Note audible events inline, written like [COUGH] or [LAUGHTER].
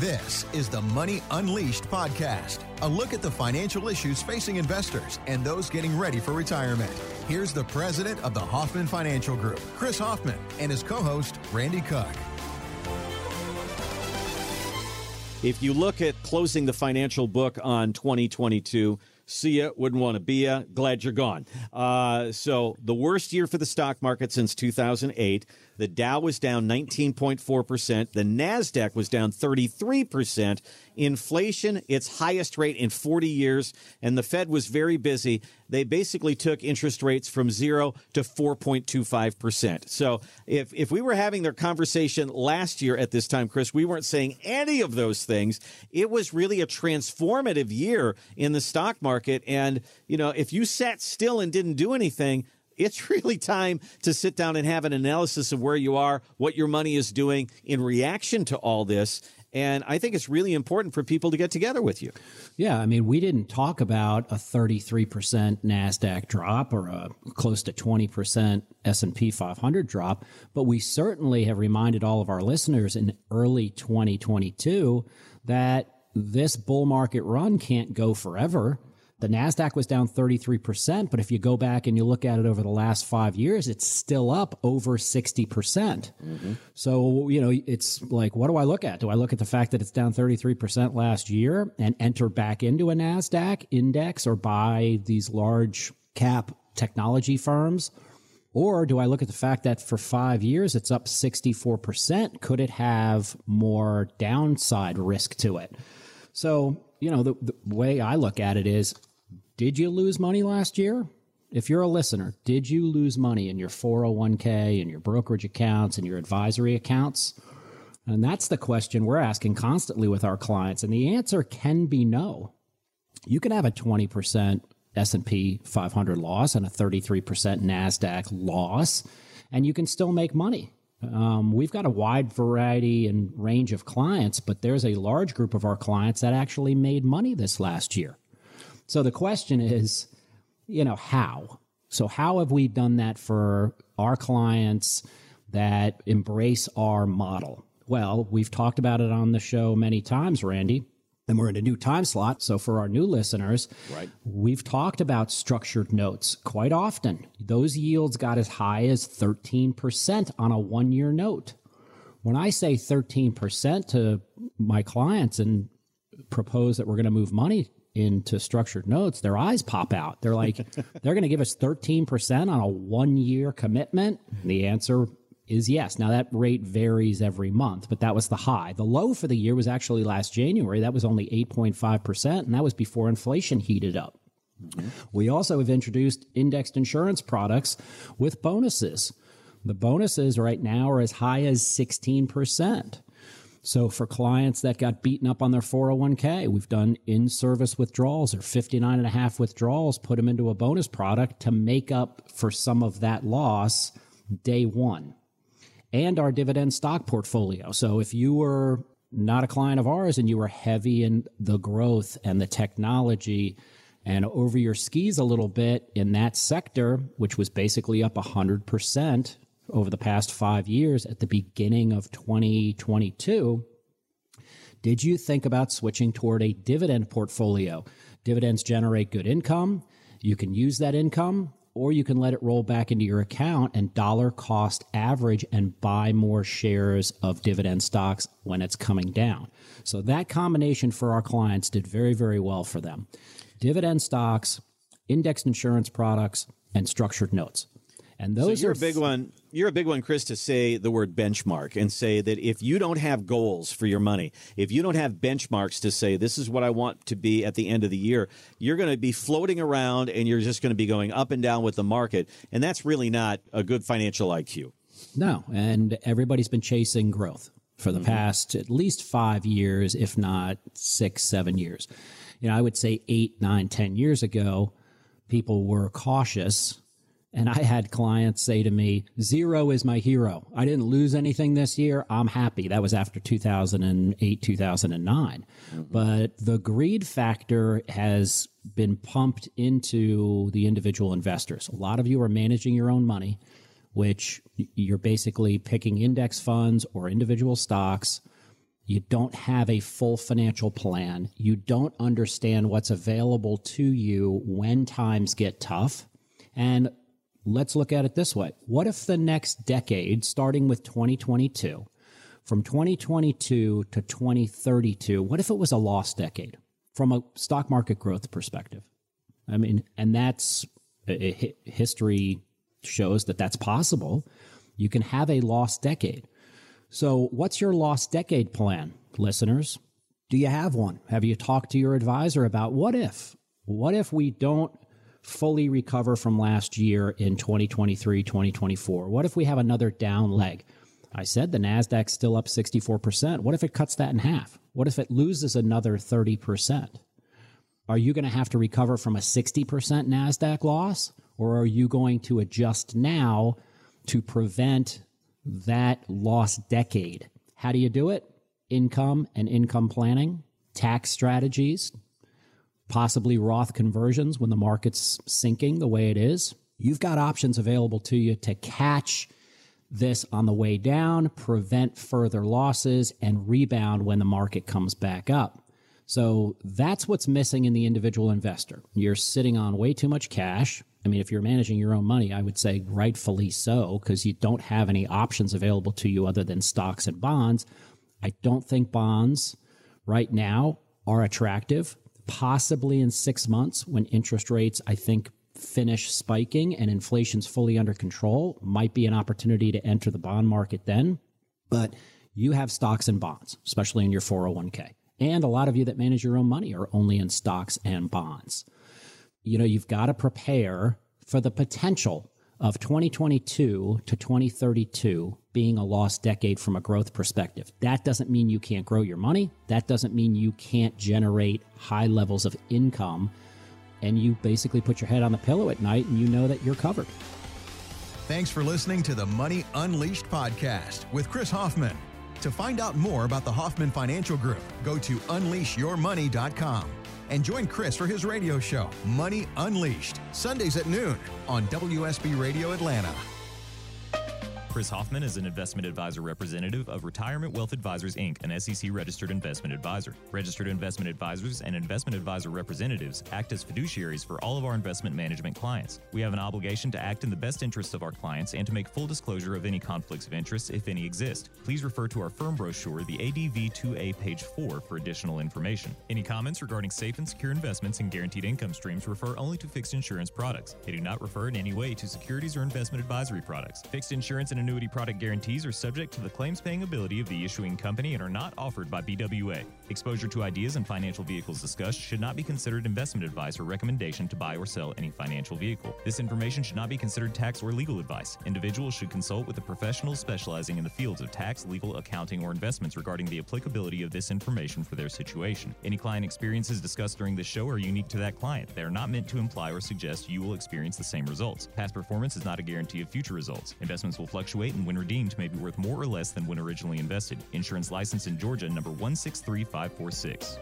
This is the Money Unleashed podcast, a look at the financial issues facing investors and those getting ready for retirement. Here's the president of the Hoffman Financial Group, Chris Hoffman, and his co host, Randy Cook. If you look at closing the financial book on 2022, see ya, wouldn't want to be ya, glad you're gone. Uh, so the worst year for the stock market since 2008. The Dow was down 19.4%. The NASDAQ was down 33%. Inflation, its highest rate in 40 years. And the Fed was very busy. They basically took interest rates from zero to 4.25%. So if, if we were having their conversation last year at this time, Chris, we weren't saying any of those things. It was really a transformative year in the stock market. And, you know, if you sat still and didn't do anything, it's [LAUGHS] really time to sit down and have an analysis of where you are, what your money is doing in reaction to all this. And I think it's really important for people to get together with you. Yeah, I mean, we didn't talk about a 33% Nasdaq drop or a close to 20% S&P 500 drop, but we certainly have reminded all of our listeners in early 2022 that this bull market run can't go forever the NASDAQ was down 33%, but if you go back and you look at it over the last five years, it's still up over 60%. percent mm hmm So, you know, it's like, what do I look at? Do I look at the fact that it's down 33% last year and enter back into a NASDAQ index or buy these large cap technology firms? Or do I look at the fact that for five years it's up 64%? Could it have more downside risk to it? So, you know, the, the way I look at it is did you lose money last year? If you're a listener, did you lose money in your 401k and your brokerage accounts and your advisory accounts? And that's the question we're asking constantly with our clients. And the answer can be no. You can have a 20% S&P 500 loss and a 33% NASDAQ loss, and you can still make money. Um, we've got a wide variety and range of clients, but there's a large group of our clients that actually made money this last year. So the question is, you know, how? So how have we done that for our clients that embrace our model? Well, we've talked about it on the show many times, Randy. And we're in a new time slot. So for our new listeners, right. we've talked about structured notes quite often. Those yields got as high as 13% on a one year note. When I say 13% to my clients and propose that we're going to move money into structured notes, their eyes pop out. They're like, [LAUGHS] they're going to give us 13% on a one year commitment. And the answer is yes. Now that rate varies every month, but that was the high. The low for the year was actually last January. That was only 8.5%, and that was before inflation heated up. Mm-hmm. We also have introduced indexed insurance products with bonuses. The bonuses right now are as high as 16%. So for clients that got beaten up on their 401k, we've done in-service withdrawals or 59 and a half withdrawals, put them into a bonus product to make up for some of that loss day one and our dividend stock portfolio. So if you were not a client of ours and you were heavy in the growth and the technology and over your skis a little bit in that sector, which was basically up 100% over the past five years at the beginning of 2022, did you think about switching toward a dividend portfolio? Dividends generate good income. You can use that income or you can let it roll back into your account and dollar cost average and buy more shares of dividend stocks when it's coming down. So that combination for our clients did very, very well for them. Dividend stocks, indexed insurance products, and structured notes. And those so you're are a big one. You're a big one, Chris, to say the word benchmark and say that if you don't have goals for your money, if you don't have benchmarks to say this is what I want to be at the end of the year, you're going to be floating around and you're just going to be going up and down with the market, and that's really not a good financial IQ. No, and everybody's been chasing growth for the mm-hmm. past at least five years, if not six, seven years. You know, I would say eight, nine, ten years ago, people were cautious and I had clients say to me, zero is my hero. I didn't lose anything this year. I'm happy. That was after 2008, 2009. Mm-hmm. But the greed factor has been pumped into the individual investors. A lot of you are managing your own money, which you're basically picking index funds or individual stocks You don't have a full financial plan. You don't understand what's available to you when times get tough. And let's look at it this way. What if the next decade, starting with 2022, from 2022 to 2032, what if it was a lost decade from a stock market growth perspective? I mean, and that's uh, uh, history shows that that's possible. You can have a lost decade. So, what's your lost decade plan, listeners? Do you have one? Have you talked to your advisor about what if? What if we don't fully recover from last year in 2023, 2024? What if we have another down leg? I said the NASDAQ's still up 64%. What if it cuts that in half? What if it loses another 30%? Are you going to have to recover from a 60% NASDAQ loss? Or are you going to adjust now to prevent that lost decade. How do you do it? Income and income planning, tax strategies, possibly Roth conversions when the market's sinking the way it is. You've got options available to you to catch this on the way down, prevent further losses, and rebound when the market comes back up. So that's what's missing in the individual investor. You're sitting on way too much cash. I mean, if you're managing your own money, I would say rightfully so, because you don't have any options available to you other than stocks and bonds. I don't think bonds right now are attractive. Possibly in six months, when interest rates, I think, finish spiking and inflation's fully under control, might be an opportunity to enter the bond market then. But you have stocks and bonds, especially in your 401k. And a lot of you that manage your own money are only in stocks and bonds you know, you've got to prepare for the potential of 2022 to 2032 being a lost decade from a growth perspective. That doesn't mean you can't grow your money. That doesn't mean you can't generate high levels of income. And you basically put your head on the pillow at night and you know that you're covered. Thanks for listening to the Money Unleashed podcast with Chris Hoffman. To find out more about the Hoffman Financial Group, go to unleashyourmoney.com and join Chris for his radio show, Money Unleashed, Sundays at noon on WSB Radio Atlanta. Chris Hoffman is an investment advisor representative of Retirement Wealth Advisors Inc., an SEC registered investment advisor. Registered investment advisors and investment advisor representatives act as fiduciaries for all of our investment management clients. We have an obligation to act in the best interests of our clients and to make full disclosure of any conflicts of interest, if any exist. Please refer to our firm brochure, the ADV 2A, page 4, for additional information. Any comments regarding safe and secure investments and guaranteed income streams refer only to fixed insurance products. They do not refer in any way to securities or investment advisory products. Fixed insurance and annuity product guarantees are subject to the claims paying ability of the issuing company and are not offered by BWA. Exposure to ideas and financial vehicles discussed should not be considered investment advice or recommendation to buy or sell any financial vehicle. This information should not be considered tax or legal advice. Individuals should consult with a professional specializing in the fields of tax, legal, accounting, or investments regarding the applicability of this information for their situation. Any client experiences discussed during this show are unique to that client. They are not meant to imply or suggest you will experience the same results. Past performance is not a guarantee of future results. Investments will fluctuate fluctuate and when redeemed may be worth more or less than when originally invested. Insurance license in Georgia number 163546.